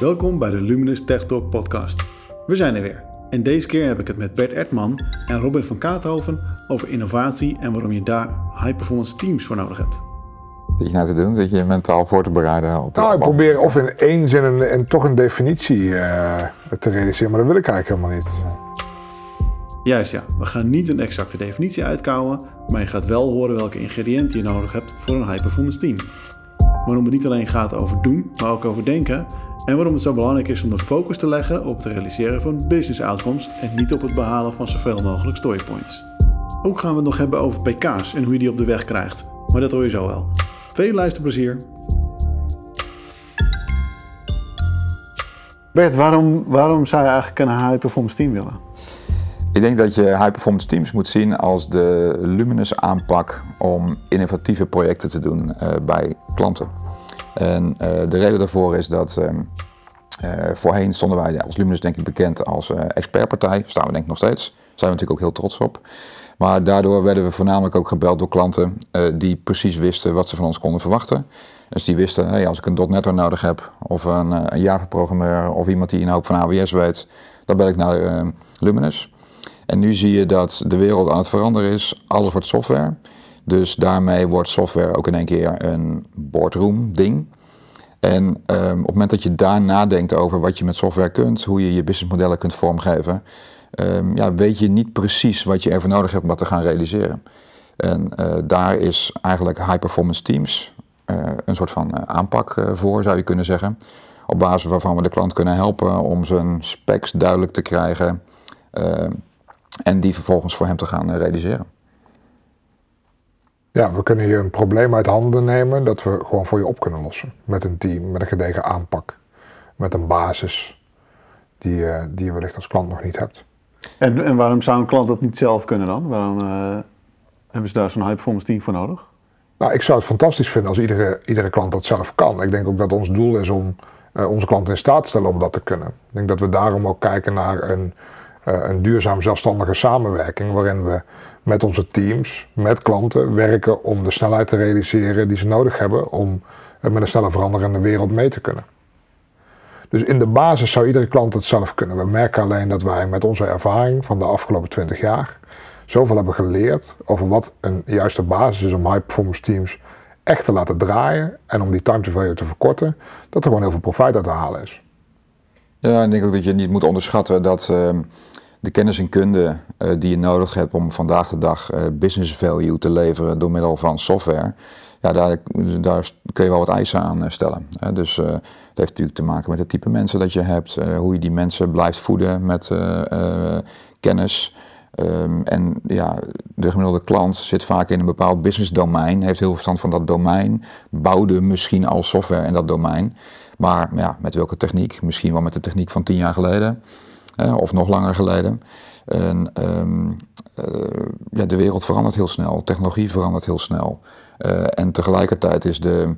Welkom bij de Luminous Tech Talk podcast. We zijn er weer. En deze keer heb ik het met Bert Ertman en Robin van Kaathoven over innovatie en waarom je daar high-performance teams voor nodig hebt. Wat je nou te doen? Dat je mentaal voor te bereiden op Nou, ik probeer of in één zin een, en toch een definitie eh, te realiseren, maar dat wil ik eigenlijk helemaal niet. Juist ja, we gaan niet een exacte definitie uitkouwen, maar je gaat wel horen welke ingrediënten je nodig hebt voor een high-performance team. Waarom het niet alleen gaat over doen, maar ook over denken. En waarom het zo belangrijk is om de focus te leggen op het realiseren van business outcomes en niet op het behalen van zoveel mogelijk storypoints. Ook gaan we het nog hebben over PK's en hoe je die op de weg krijgt. Maar dat hoor je zo wel. Veel luisterplezier. Bert, waarom, waarom zou je eigenlijk een high-performance team willen? Ik denk dat je high-performance teams moet zien als de luminous aanpak om innovatieve projecten te doen uh, bij klanten. En uh, de reden daarvoor is dat um, uh, voorheen stonden wij als Luminous denk ik bekend als expertpartij. Staan we denk ik nog steeds. Daar zijn we natuurlijk ook heel trots op. Maar daardoor werden we voornamelijk ook gebeld door klanten die precies wisten wat ze van ons konden verwachten. Dus die wisten, als ik een .NET nodig heb, of een, een Java-programmeur, of iemand die een hoop van AWS weet, dan bel ik naar Luminous. En nu zie je dat de wereld aan het veranderen is. Alles wordt software. Dus daarmee wordt software ook in één keer een boardroom ding. En um, op het moment dat je daar nadenkt over wat je met software kunt, hoe je je businessmodellen kunt vormgeven, um, ja, weet je niet precies wat je ervoor nodig hebt om dat te gaan realiseren. En uh, daar is eigenlijk high performance teams uh, een soort van uh, aanpak voor, zou je kunnen zeggen. Op basis waarvan we de klant kunnen helpen om zijn specs duidelijk te krijgen. Ehm, en die vervolgens voor hem te gaan realiseren. Ja, we kunnen je een probleem uit handen nemen dat we gewoon voor je op kunnen lossen. Met een team, met een gedegen aanpak, met een basis die, uh, die je wellicht als klant nog niet hebt. En, en waarom zou een klant dat niet zelf kunnen dan? Waarom uh, hebben ze daar zo'n high performance team voor nodig? Nou, ik zou het fantastisch vinden als iedere, iedere klant dat zelf kan. Ik denk ook dat ons doel is om uh, onze klanten in staat te stellen om dat te kunnen. Ik denk dat we daarom ook kijken naar een een duurzaam zelfstandige samenwerking waarin we met onze teams, met klanten werken om de snelheid te realiseren die ze nodig hebben om met een snelle veranderende wereld mee te kunnen. Dus in de basis zou iedere klant het zelf kunnen. We merken alleen dat wij met onze ervaring van de afgelopen 20 jaar zoveel hebben geleerd over wat een juiste basis is om high performance teams echt te laten draaien en om die time to value te verkorten, dat er gewoon heel veel profijt uit te halen is. Ja, ik denk ook dat je niet moet onderschatten dat uh, de kennis en kunde uh, die je nodig hebt om vandaag de dag uh, business value te leveren door middel van software, ja, daar, daar kun je wel wat eisen aan stellen. Hè. Dus dat heeft natuurlijk te maken met het type mensen dat je hebt, hoe je die mensen blijft voeden met kennis. Um, en ja, de gemiddelde klant zit vaak in een bepaald business domein, heeft heel veel verstand van dat domein, bouwde misschien al software in dat domein. Maar ja, met welke techniek? Misschien wel met de techniek van tien jaar geleden. Eh, of nog langer geleden. En, um, uh, ja, de wereld verandert heel snel. Technologie verandert heel snel. Uh, en tegelijkertijd is de,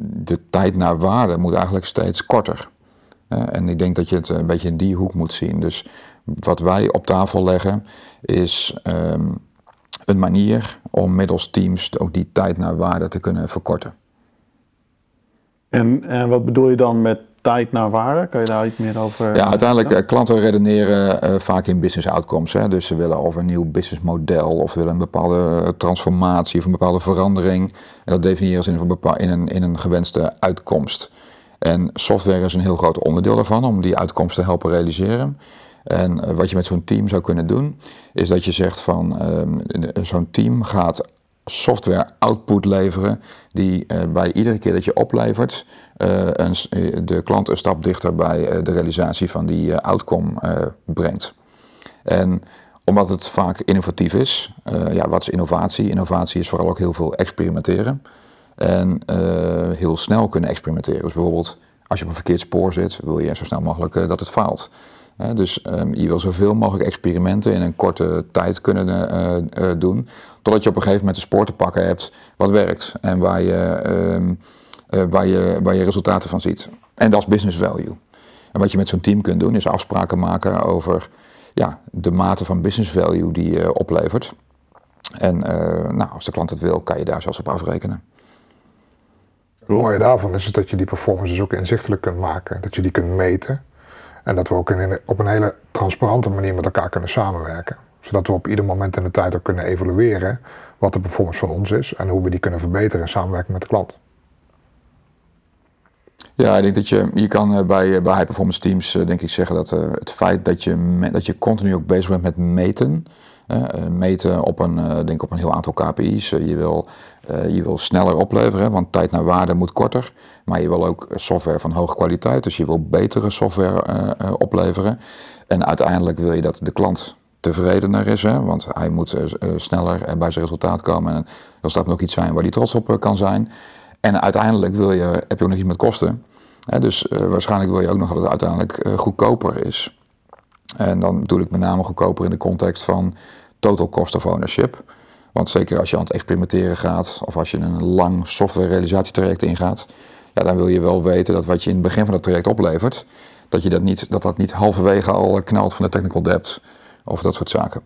de tijd naar waarde moet eigenlijk steeds korter. en ik denk dat je het een beetje in die hoek moet zien. Dus wat wij op tafel leggen is um, een manier om middels teams ook die tijd naar waarde te kunnen verkorten. En, en wat bedoel je dan met tijd naar waarde? Kan je daar iets meer over? Ja, uiteindelijk ja? klanten redeneren uh, vaak in business outcomes. Hè? Dus ze willen of een nieuw businessmodel of willen een bepaalde transformatie of een bepaalde verandering. En dat definiëren ze in een, in een, in een gewenste uitkomst. En software is een heel groot onderdeel daarvan om die uitkomst te helpen realiseren. En wat je met zo'n team zou kunnen doen, is dat je zegt van uh, zo'n team gaat software output leveren die uh, bij iedere keer dat je oplevert uh, een, de klant een stap dichter bij de realisatie van die outcome brengt. En omdat het vaak innovatief is, ja, wat is innovatie? Innovatie is vooral ook heel veel experimenteren en heel snel kunnen experimenteren. Dus bijvoorbeeld als je op een verkeerd spoor zit, wil je zo snel mogelijk dat het faalt. Dus um, je wil zoveel mogelijk experimenten in een korte tijd kunnen uh, uh, doen, totdat je op een gegeven moment een spoor te pakken hebt wat werkt en waar je, uh, waar je, waar je resultaten van ziet. En dat is business value. En wat je met zo'n team kunt doen is afspraken maken over ja, de mate van business value die je oplevert. En nou, als de klant het wil, kan je daar zelfs op afrekenen. Het mooie daarvan is dat je die performances ook inzichtelijk kunt maken, dat je die kunt meten en dat we ook op een hele transparante manier met elkaar kunnen samenwerken. Zodat we op ieder moment in de tijd ook kunnen evalueren wat de performance van ons is en hoe we die kunnen verbeteren in samenwerking met de klant. Ja, ik denk dat je, je kan eh, bij, eh, bij high performance teams eh, denk ik zeggen dat het feit dat je, dat je continu ook bezig bent met meten, meten op een, denk op een heel aantal KPI's. je, wil, je wil sneller opleveren, want tijd naar waarde moet korter. Maar je wil ook software van hoge kwaliteit, dus je wil betere software opleveren. En uiteindelijk wil je dat de klant tevredener is, hè, want hij moet sneller bij zijn resultaat komen. En dat moet ook iets zijn waar hij trots op kan zijn. En uiteindelijk wil je, heb je ook nog iets met kosten. dus uh, waarschijnlijk wil je ook nog dat het uiteindelijk goedkoper is. En dan bedoel ik met name goedkoper in de context van total cost of ownership. Want zeker als je aan het experimenteren gaat of als je een lang software realisatietraject ingaat, ja, dan wil je wel weten dat wat je in het begin van het traject oplevert, dat je dat niet, dat, dat niet halverwege al knalt van de technical debt of dat soort zaken.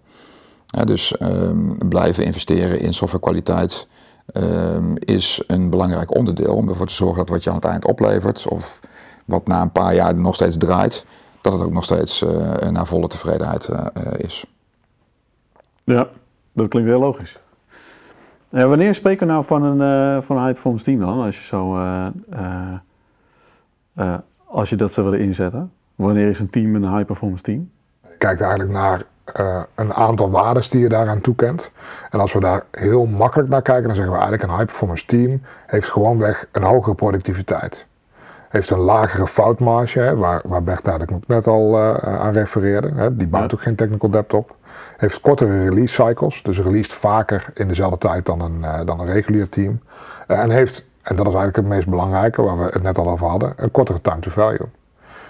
dus um, blijven investeren in softwarekwaliteit Ehm, is een belangrijk onderdeel om ervoor te zorgen dat wat je aan het eind oplevert, of wat na een paar jaar nog steeds draait, dat het ook nog steeds uh, naar volle tevredenheid uh, is. Ja, dat klinkt heel logisch. wanneer spreken we nou van een, uh, van een high performance team dan, als je, zo, als je dat zou willen inzetten? Wanneer is een team een high performance team? Kijkt eigenlijk naar een aantal waarden die je daaraan toekent. En als we daar heel makkelijk naar kijken, dan zeggen we eigenlijk een high performance team heeft gewoonweg een hogere productiviteit. Heeft een lagere foutmarge, hè, waar, waar Bert eigenlijk net al aan refereerde. Hè, die bouwt ook geen technical debt op. Heeft kortere release cycles, dus released vaker in dezelfde tijd dan een, uh, dan een regulier team. en heeft, en dat is eigenlijk het meest belangrijke, waar we het net al over hadden, een kortere time to value.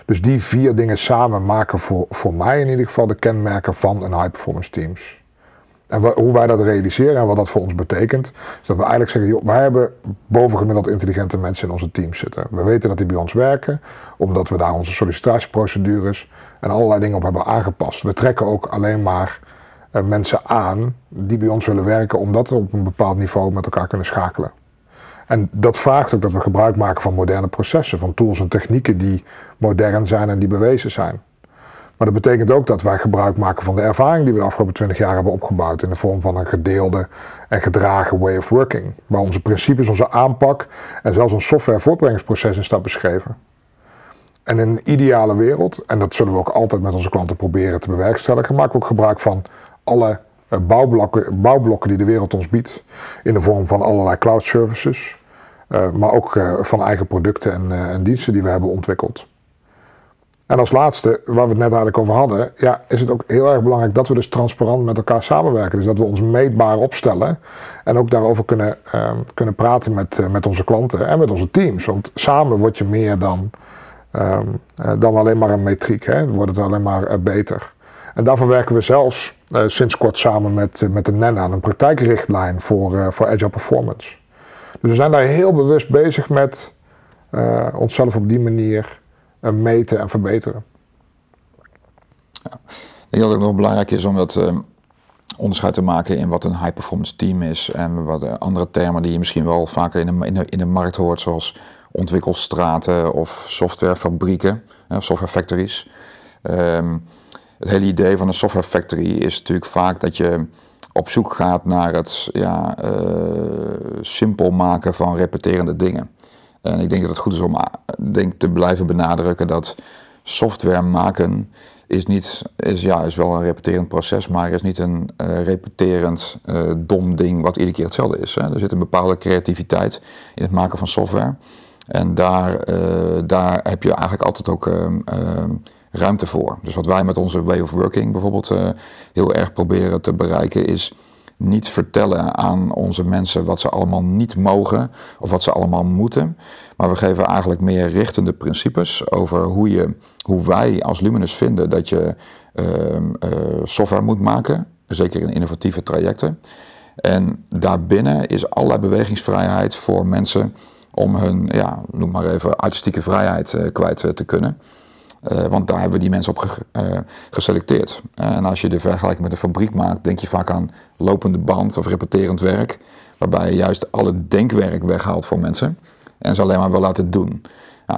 Dus die vier dingen samen maken voor, voor mij in ieder geval de kenmerken van een high performance teams. En hoe wij dat realiseren en wat dat voor ons betekent, is dat we eigenlijk zeggen, joh, wij hebben bovengemiddeld intelligente mensen in onze teams zitten. We weten dat die bij ons werken, omdat we daar onze sollicitatieprocedures en allerlei dingen op hebben aangepast. We trekken ook alleen maar uh, mensen aan die bij ons willen werken, omdat we op een bepaald niveau met elkaar kunnen schakelen. En dat vraagt ook dat we gebruik maken van moderne processen, van tools en technieken die modern zijn en die bewezen zijn. Maar dat betekent ook dat wij gebruik maken van de ervaring die we de afgelopen 20 jaar hebben opgebouwd in de vorm van een gedeelde en gedragen way of working. Waar onze principes, onze aanpak en zelfs ons software voortbrengingsproces in staat beschreven. En in een ideale wereld, en dat zullen we ook altijd met onze klanten proberen te bewerkstelligen, maken we ook gebruik van alle eh, bouwblokken, bouwblokken die de wereld ons biedt. In de vorm van allerlei cloud services, uh, maar ook uh, van eigen producten en, en, diensten die we hebben ontwikkeld. En als laatste, waar we het net eigenlijk over hadden, ja, is het ook heel erg belangrijk dat we dus transparant met elkaar samenwerken. Dus dat we ons meetbaar opstellen en ook daarover kunnen, ehm, kunnen praten met, met onze klanten en met onze teams. Want samen word je meer dan, um, dan alleen maar een metriek, hè. dan wordt het alleen maar beter. En daarvoor werken we zelfs sinds kort samen met, met de NEN aan een praktijkrichtlijn voor, voor Agile Performance. Dus we zijn daar heel bewust bezig met onszelf op die manier meten en verbeteren. Ik denk dat het nog belangrijk is om dat uh, onderscheid te maken in wat een high performance team is en wat andere termen die je misschien wel vaker in de, in de, in de markt hoort, zoals ontwikkelstraten of softwarefabrieken, software factories. Um, het hele idee van een software factory is natuurlijk vaak dat je op zoek gaat naar het ja, uh, simpel maken van repeterende dingen. En ik denk dat het goed is om denk, te blijven benadrukken dat software maken is, niet, is, ja, is wel een repeterend proces, maar is niet een uh, repeterend dom ding wat iedere keer hetzelfde is. Hè. Er zit een bepaalde creativiteit in het maken van software. En daar, daar heb je eigenlijk altijd ook ehm, ehm, ruimte voor. Dus wat wij met onze way of working bijvoorbeeld uh, heel erg proberen te bereiken is niet vertellen aan onze mensen wat ze allemaal niet mogen of wat ze allemaal moeten. Maar we geven eigenlijk meer richtende principes over hoe, je, hoe wij als Luminous vinden dat je uh, uh, software moet maken. Zeker in innovatieve trajecten. En daarbinnen is allerlei bewegingsvrijheid voor mensen om hun, ja, noem maar even, artistieke vrijheid uh, kwijt te kunnen. Uh, want daar hebben we die mensen op ge, geselecteerd. en als je de vergelijking met een fabriek maakt, denk je vaak aan lopende band of repeterend werk. Waarbij je juist alle denkwerk weghaalt voor mensen. en ze alleen maar wil laten doen.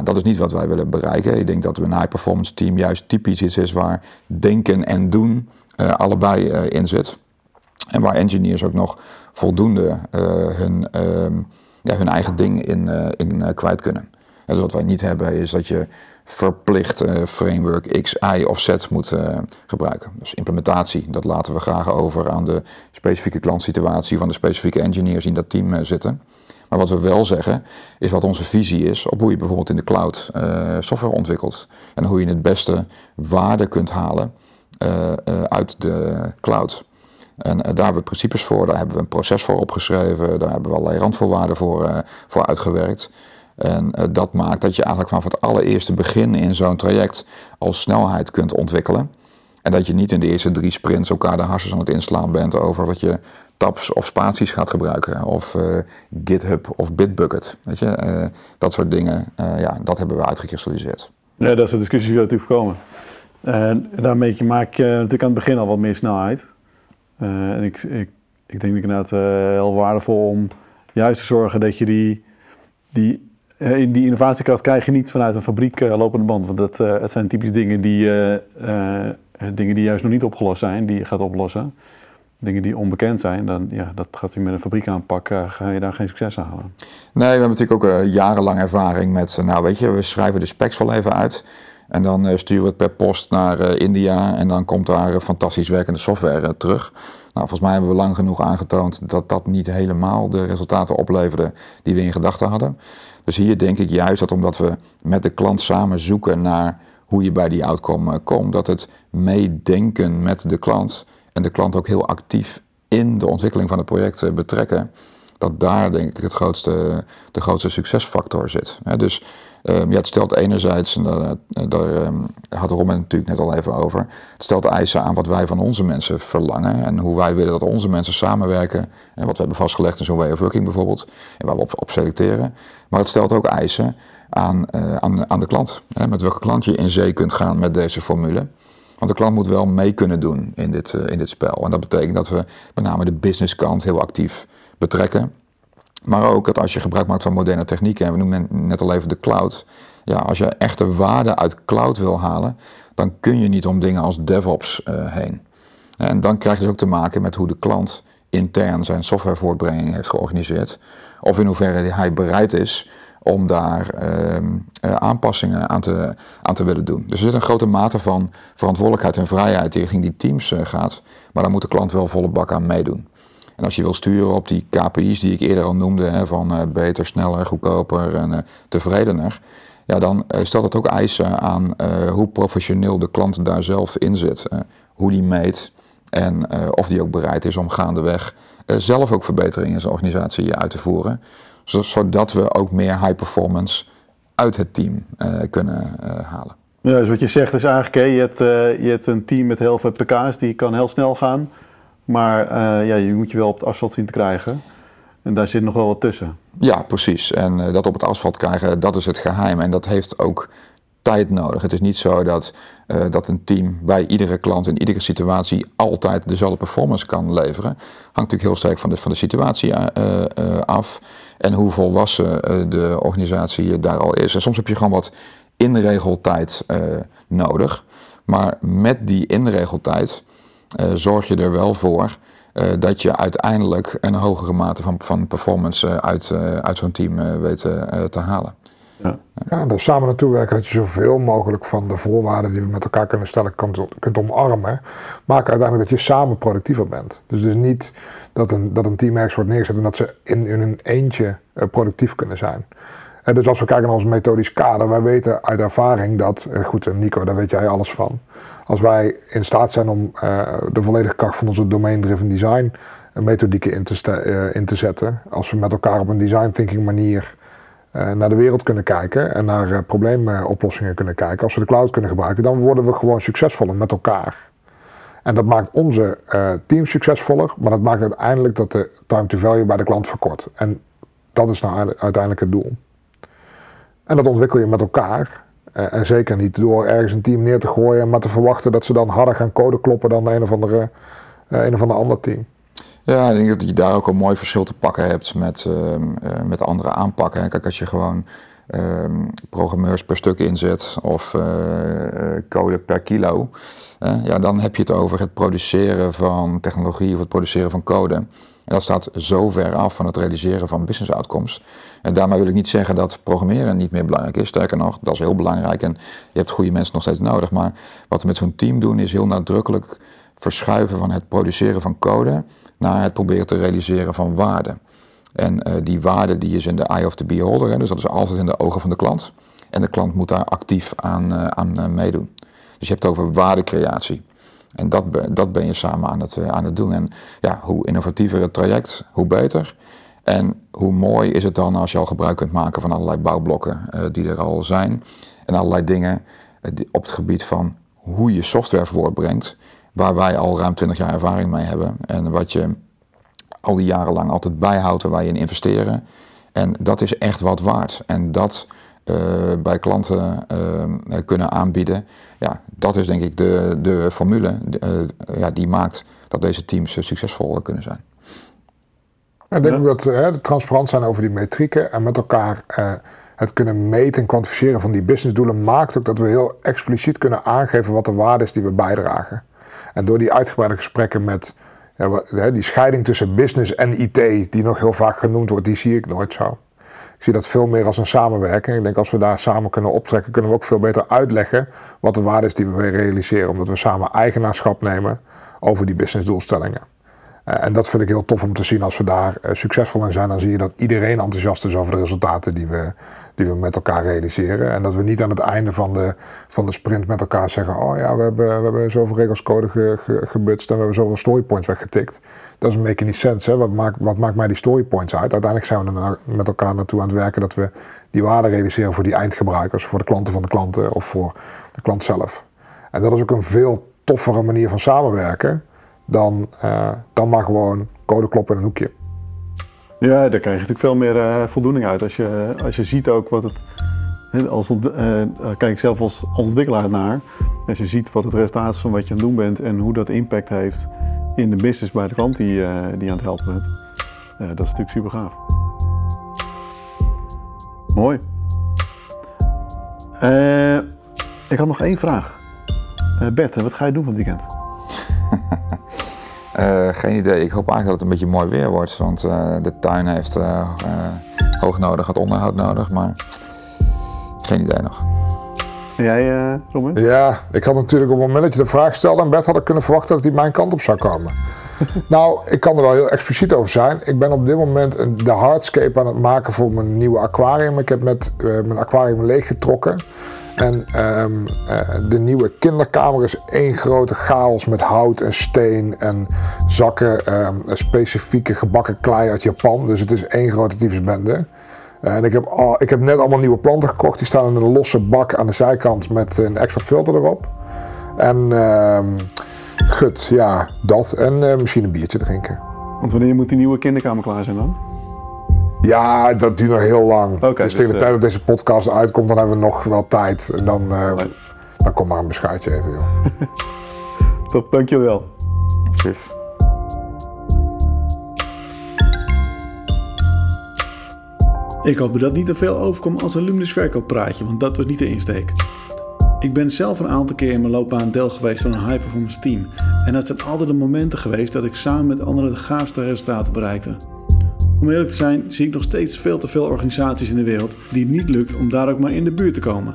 Dat is niet wat wij willen bereiken. Ik denk dat een high performance team juist typisch iets is waar denken en doen allebei in zit. En waar engineers ook nog voldoende hun, ehm, ja, hun eigen ding in, in kwijt kunnen. En dus wat wij niet hebben is dat je verplicht framework X, Y of Z moet gebruiken. Dus implementatie, dat laten we graag over aan de specifieke klantsituatie van de specifieke engineers in dat team zitten. Maar wat we wel zeggen, is wat onze visie is op hoe je bijvoorbeeld in de cloud software ontwikkelt. En hoe je het beste waarde kunt halen uit de cloud. En daar hebben we principes voor, daar hebben we een proces voor opgeschreven, daar hebben we allerlei randvoorwaarden voor, voor uitgewerkt. En dat maakt dat je eigenlijk vanaf het allereerste begin in zo'n traject al snelheid kunt ontwikkelen. En dat je niet in de eerste drie sprints elkaar de harsjes aan het inslaan bent over wat je tabs of spaties gaat gebruiken. Of GitHub of Bitbucket. Weet je, dat soort dingen, ja, dat hebben we uitgekristalliseerd. Ja, dat soort discussies wil natuurlijk voorkomen. En daarmee maak je natuurlijk aan het begin al wat meer snelheid. En ik, ik, ik denk inderdaad heel waardevol om juist te zorgen dat je die, die, die innovatiekracht krijg je niet vanuit een fabriek lopende band. Want dat, het zijn typisch dingen die, dingen die juist nog niet opgelost zijn, die je gaat oplossen dingen die onbekend zijn, dan ja, dat gaat je met een fabriek aanpakken, ga je daar geen succes aan halen. Nee, we hebben natuurlijk ook jarenlang ervaring met, nou weet je, we schrijven de specs wel even uit. En dan uh, sturen we het per post naar India en dan komt daar fantastisch werkende software terug. Nou, volgens mij hebben we lang genoeg aangetoond dat dat niet helemaal de resultaten opleverde die we in gedachten hadden. Dus hier denk ik juist dat omdat we met de klant samen zoeken naar hoe je bij die outcome komt, dat het meedenken met de klant en de klant ook heel actief in de ontwikkeling van het project eh, betrekken, dat daar denk ik het grootste, de grootste succesfactor zit. dus um, ja, het stelt enerzijds, en daar, daar um, had Roman natuurlijk net al even over, het stelt eisen aan wat wij van onze mensen verlangen en hoe wij willen dat onze mensen samenwerken en wat we hebben vastgelegd in zo'n way of working bijvoorbeeld en waar we op, op selecteren. Maar het stelt ook eisen aan, uh, aan, aan de klant, hè, met welke klant je in zee kunt gaan met deze formule. Want de klant moet wel mee kunnen doen in dit, uh, in dit spel. En dat betekent dat we met name de businesskant heel actief betrekken. Maar ook dat als je gebruik maakt van moderne technieken, en we noemen net al even de cloud. Ja, als je echte waarde uit cloud wil halen, dan kun je niet om dingen als DevOps uh, heen. En dan krijg je dus ook te maken met hoe de klant intern zijn softwarevoortbrenging heeft georganiseerd. Of in hoeverre hij bereid is om daar uh, aanpassingen aan te, aan te willen doen. Dus er zit een grote mate van verantwoordelijkheid en vrijheid die richting die teams uh, gaat, maar daar moet de klant wel volle bak aan meedoen. En als je wil sturen op die KPI's die ik eerder al noemde, hè, van uh, beter, sneller, goedkoper en tevredener, ja, dan stelt het ook eisen aan hoe professioneel de klant daar zelf in zit, hoe die meet en of die ook bereid is om gaandeweg zelf ook verbeteringen in zijn organisatie uit te voeren zodat we ook meer high performance uit het team kunnen halen. Ja, dus wat je zegt is eigenlijk, hè, je, hebt, je hebt een team met heel veel pk's, die kan heel snel gaan. Maar ja, je moet je wel op het asfalt zien te krijgen. En daar zit nog wel wat tussen. Ja, precies. En dat op het asfalt krijgen, dat is het geheim. En dat heeft ook tijd nodig. Het is niet zo dat, uh, dat een team bij iedere klant in iedere situatie altijd dezelfde performance kan leveren. Hangt natuurlijk heel sterk van de, van de situatie af en hoe volwassen de organisatie daar al is. En soms heb je gewoon wat inregeltijd nodig. Maar met die inregeltijd zorg je er wel voor dat je uiteindelijk een hogere mate van, van performance uit, uit zo'n team weet te halen. Ja. ja, en samen naartoe werken dat je zoveel mogelijk van de voorwaarden die we met elkaar kunnen stellen kunt, kunt omarmen. Maken uiteindelijk dat je samen productiever bent. Dus dus niet dat een, dat een team ergens wordt neergezet en dat ze in, in hun eentje productief kunnen zijn. En dus als we kijken naar ons methodisch kader, wij weten uit ervaring dat, eh, goed Nico, daar weet jij alles van. Als wij in staat zijn om uh, de volledige kracht van onze domain-driven design methodieken in te, in te zetten, als we met elkaar op een design thinking manier naar de wereld kunnen kijken en naar probleemoplossingen kunnen kijken, als we de cloud kunnen gebruiken, dan worden we gewoon succesvoller met elkaar. En dat maakt onze team succesvoller, maar dat maakt uiteindelijk dat de time to value bij de klant verkort. En dat is nou uiteindelijk het doel. En dat ontwikkel je met elkaar. en zeker niet door ergens een team neer te gooien, maar te verwachten dat ze dan harder gaan code kloppen dan een of andere, een of ander team. Ja, ik denk dat je daar ook een mooi verschil te pakken hebt met, ehm, eh, met andere aanpakken. Kijk, als je gewoon ehm, programmeurs per stuk inzet of eh, eh, code per kilo, ja, dan heb je het over het produceren van technologie of het produceren van code. En dat staat zo ver af van het realiseren van business outcomes. En daarmee wil ik niet zeggen dat programmeren niet meer belangrijk is. Sterker nog, dat is heel belangrijk en je hebt goede mensen nog steeds nodig. Maar wat we met zo'n team doen is heel nadrukkelijk verschuiven van het produceren van code naar het proberen te realiseren van waarde. En uh, die waarde die is in de eye of the beholder, hè, dus dat is altijd in de ogen van de klant. En de klant moet daar actief aan, uh, aan uh, meedoen. Dus je hebt het over waardecreatie. En dat, dat ben je samen aan het, aan het doen. En ja, hoe innovatiever het traject, hoe beter. En hoe mooi is het dan als je al gebruik kunt maken van allerlei bouwblokken die er al zijn. En allerlei dingen op het gebied van hoe je software voortbrengt waar wij al ruim 20 jaar ervaring mee hebben. En wat je al die jaren lang altijd bijhoudt waar je in investeren. En dat is echt wat waard. En dat uh, bij klanten kunnen aanbieden, ja, dat is denk ik de, de formule ja, die maakt dat deze teams succesvol kunnen zijn. Ik denk ook dat hè, transparant zijn over die metrieken en met elkaar het kunnen meten en kwantificeren van die businessdoelen maakt ook dat we heel expliciet kunnen aangeven wat de waarde is die we bijdragen. En door die uitgebreide gesprekken met ja, die scheiding tussen business en IT, die nog heel vaak genoemd wordt, die zie ik nooit zo. Ik zie dat veel meer als een samenwerking. Ik denk als we daar samen kunnen optrekken, kunnen we ook veel beter uitleggen wat de waarde is die we realiseren. Omdat we samen eigenaarschap nemen over die businessdoelstellingen. Uh, en dat vind ik heel tof om te zien als we daar uh, succesvol in zijn. Dan zie je dat iedereen enthousiast is over de resultaten die we, die we met elkaar realiseren. En dat we niet aan het einde van de, van de sprint met elkaar zeggen: Oh ja, we hebben, we hebben zoveel regels code ge, ge, gebutst en we hebben zoveel storypoints weggetikt. Dat is een beetje niet sense. Hè? Wat, maakt, wat maakt mij die storypoints uit? Uiteindelijk zijn we er met elkaar naartoe aan het werken dat we die waarde realiseren voor die eindgebruikers, voor de klanten van de klanten of voor de klant zelf. En dat is ook een veel toffere manier van samenwerken dan, uh, dan maar gewoon code kloppen in een hoekje. Ja, daar krijg je natuurlijk veel meer uh, voldoening uit. Als je, als je ziet ook wat het. Als, uh, kijk ik zelf als, ontwikkelaar naar. Als je ziet wat het resultaat is van wat je aan het doen bent en hoe dat impact heeft in de business bij de klant die, die je aan het helpen bent. dat is natuurlijk super gaaf. Mooi. ik had nog één vraag. Bert, wat ga je doen van het weekend? Uh, geen idee. Ik hoop eigenlijk dat het een beetje mooi weer wordt. Want uh, de tuin heeft uh, hoog nodig, het onderhoud nodig. Maar geen idee nog. En jij, Robin? Ja, ik had natuurlijk op het moment dat je de vraag stelde aan Bert had ik kunnen verwachten dat hij mijn kant op zou komen. nou, ik kan er wel heel expliciet over zijn. Ik ben op dit moment de hardscape aan het maken voor mijn nieuwe aquarium. Ik heb net mijn aquarium leeggetrokken. En um, uh, de nieuwe kinderkamer is één grote chaos met hout en steen en zakken, um, specifieke gebakken klei uit Japan. Dus het is één grote tyfusbende. Uh, en ik heb, al, ik heb net allemaal nieuwe planten gekocht. Die staan in een losse bak aan de zijkant met een extra filter erop. En um, gut, ja, dat. En uh, misschien een biertje drinken. Want wanneer moet die nieuwe kinderkamer klaar zijn dan? Ja, dat duurt nog heel lang. Okay, dus, dus tegen de tijd dat deze podcast uitkomt, dan hebben we nog wel tijd. En dan, uh, dan kom maar een beschuitje eten, joh. Top, dankjewel. Chef. Ik hoop dat niet te veel overkomt als een Luminous verkooppraatje, want dat was niet de insteek. Ik ben zelf een aantal keer in mijn loopbaan deel geweest van een high performance team. En dat zijn altijd de momenten geweest dat ik samen met anderen de gaafste resultaten bereikte. Om eerlijk te zijn zie ik nog steeds veel te veel organisaties in de wereld die het niet lukt om daar ook maar in de buurt te komen.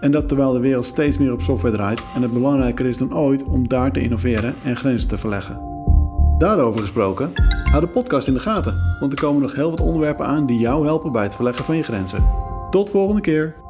En dat terwijl de wereld steeds meer op software draait en het belangrijker is dan ooit om daar te innoveren en grenzen te verleggen. Daarover gesproken, hou de podcast in de gaten, want er komen nog heel wat onderwerpen aan die jou helpen bij het verleggen van je grenzen. Tot volgende keer!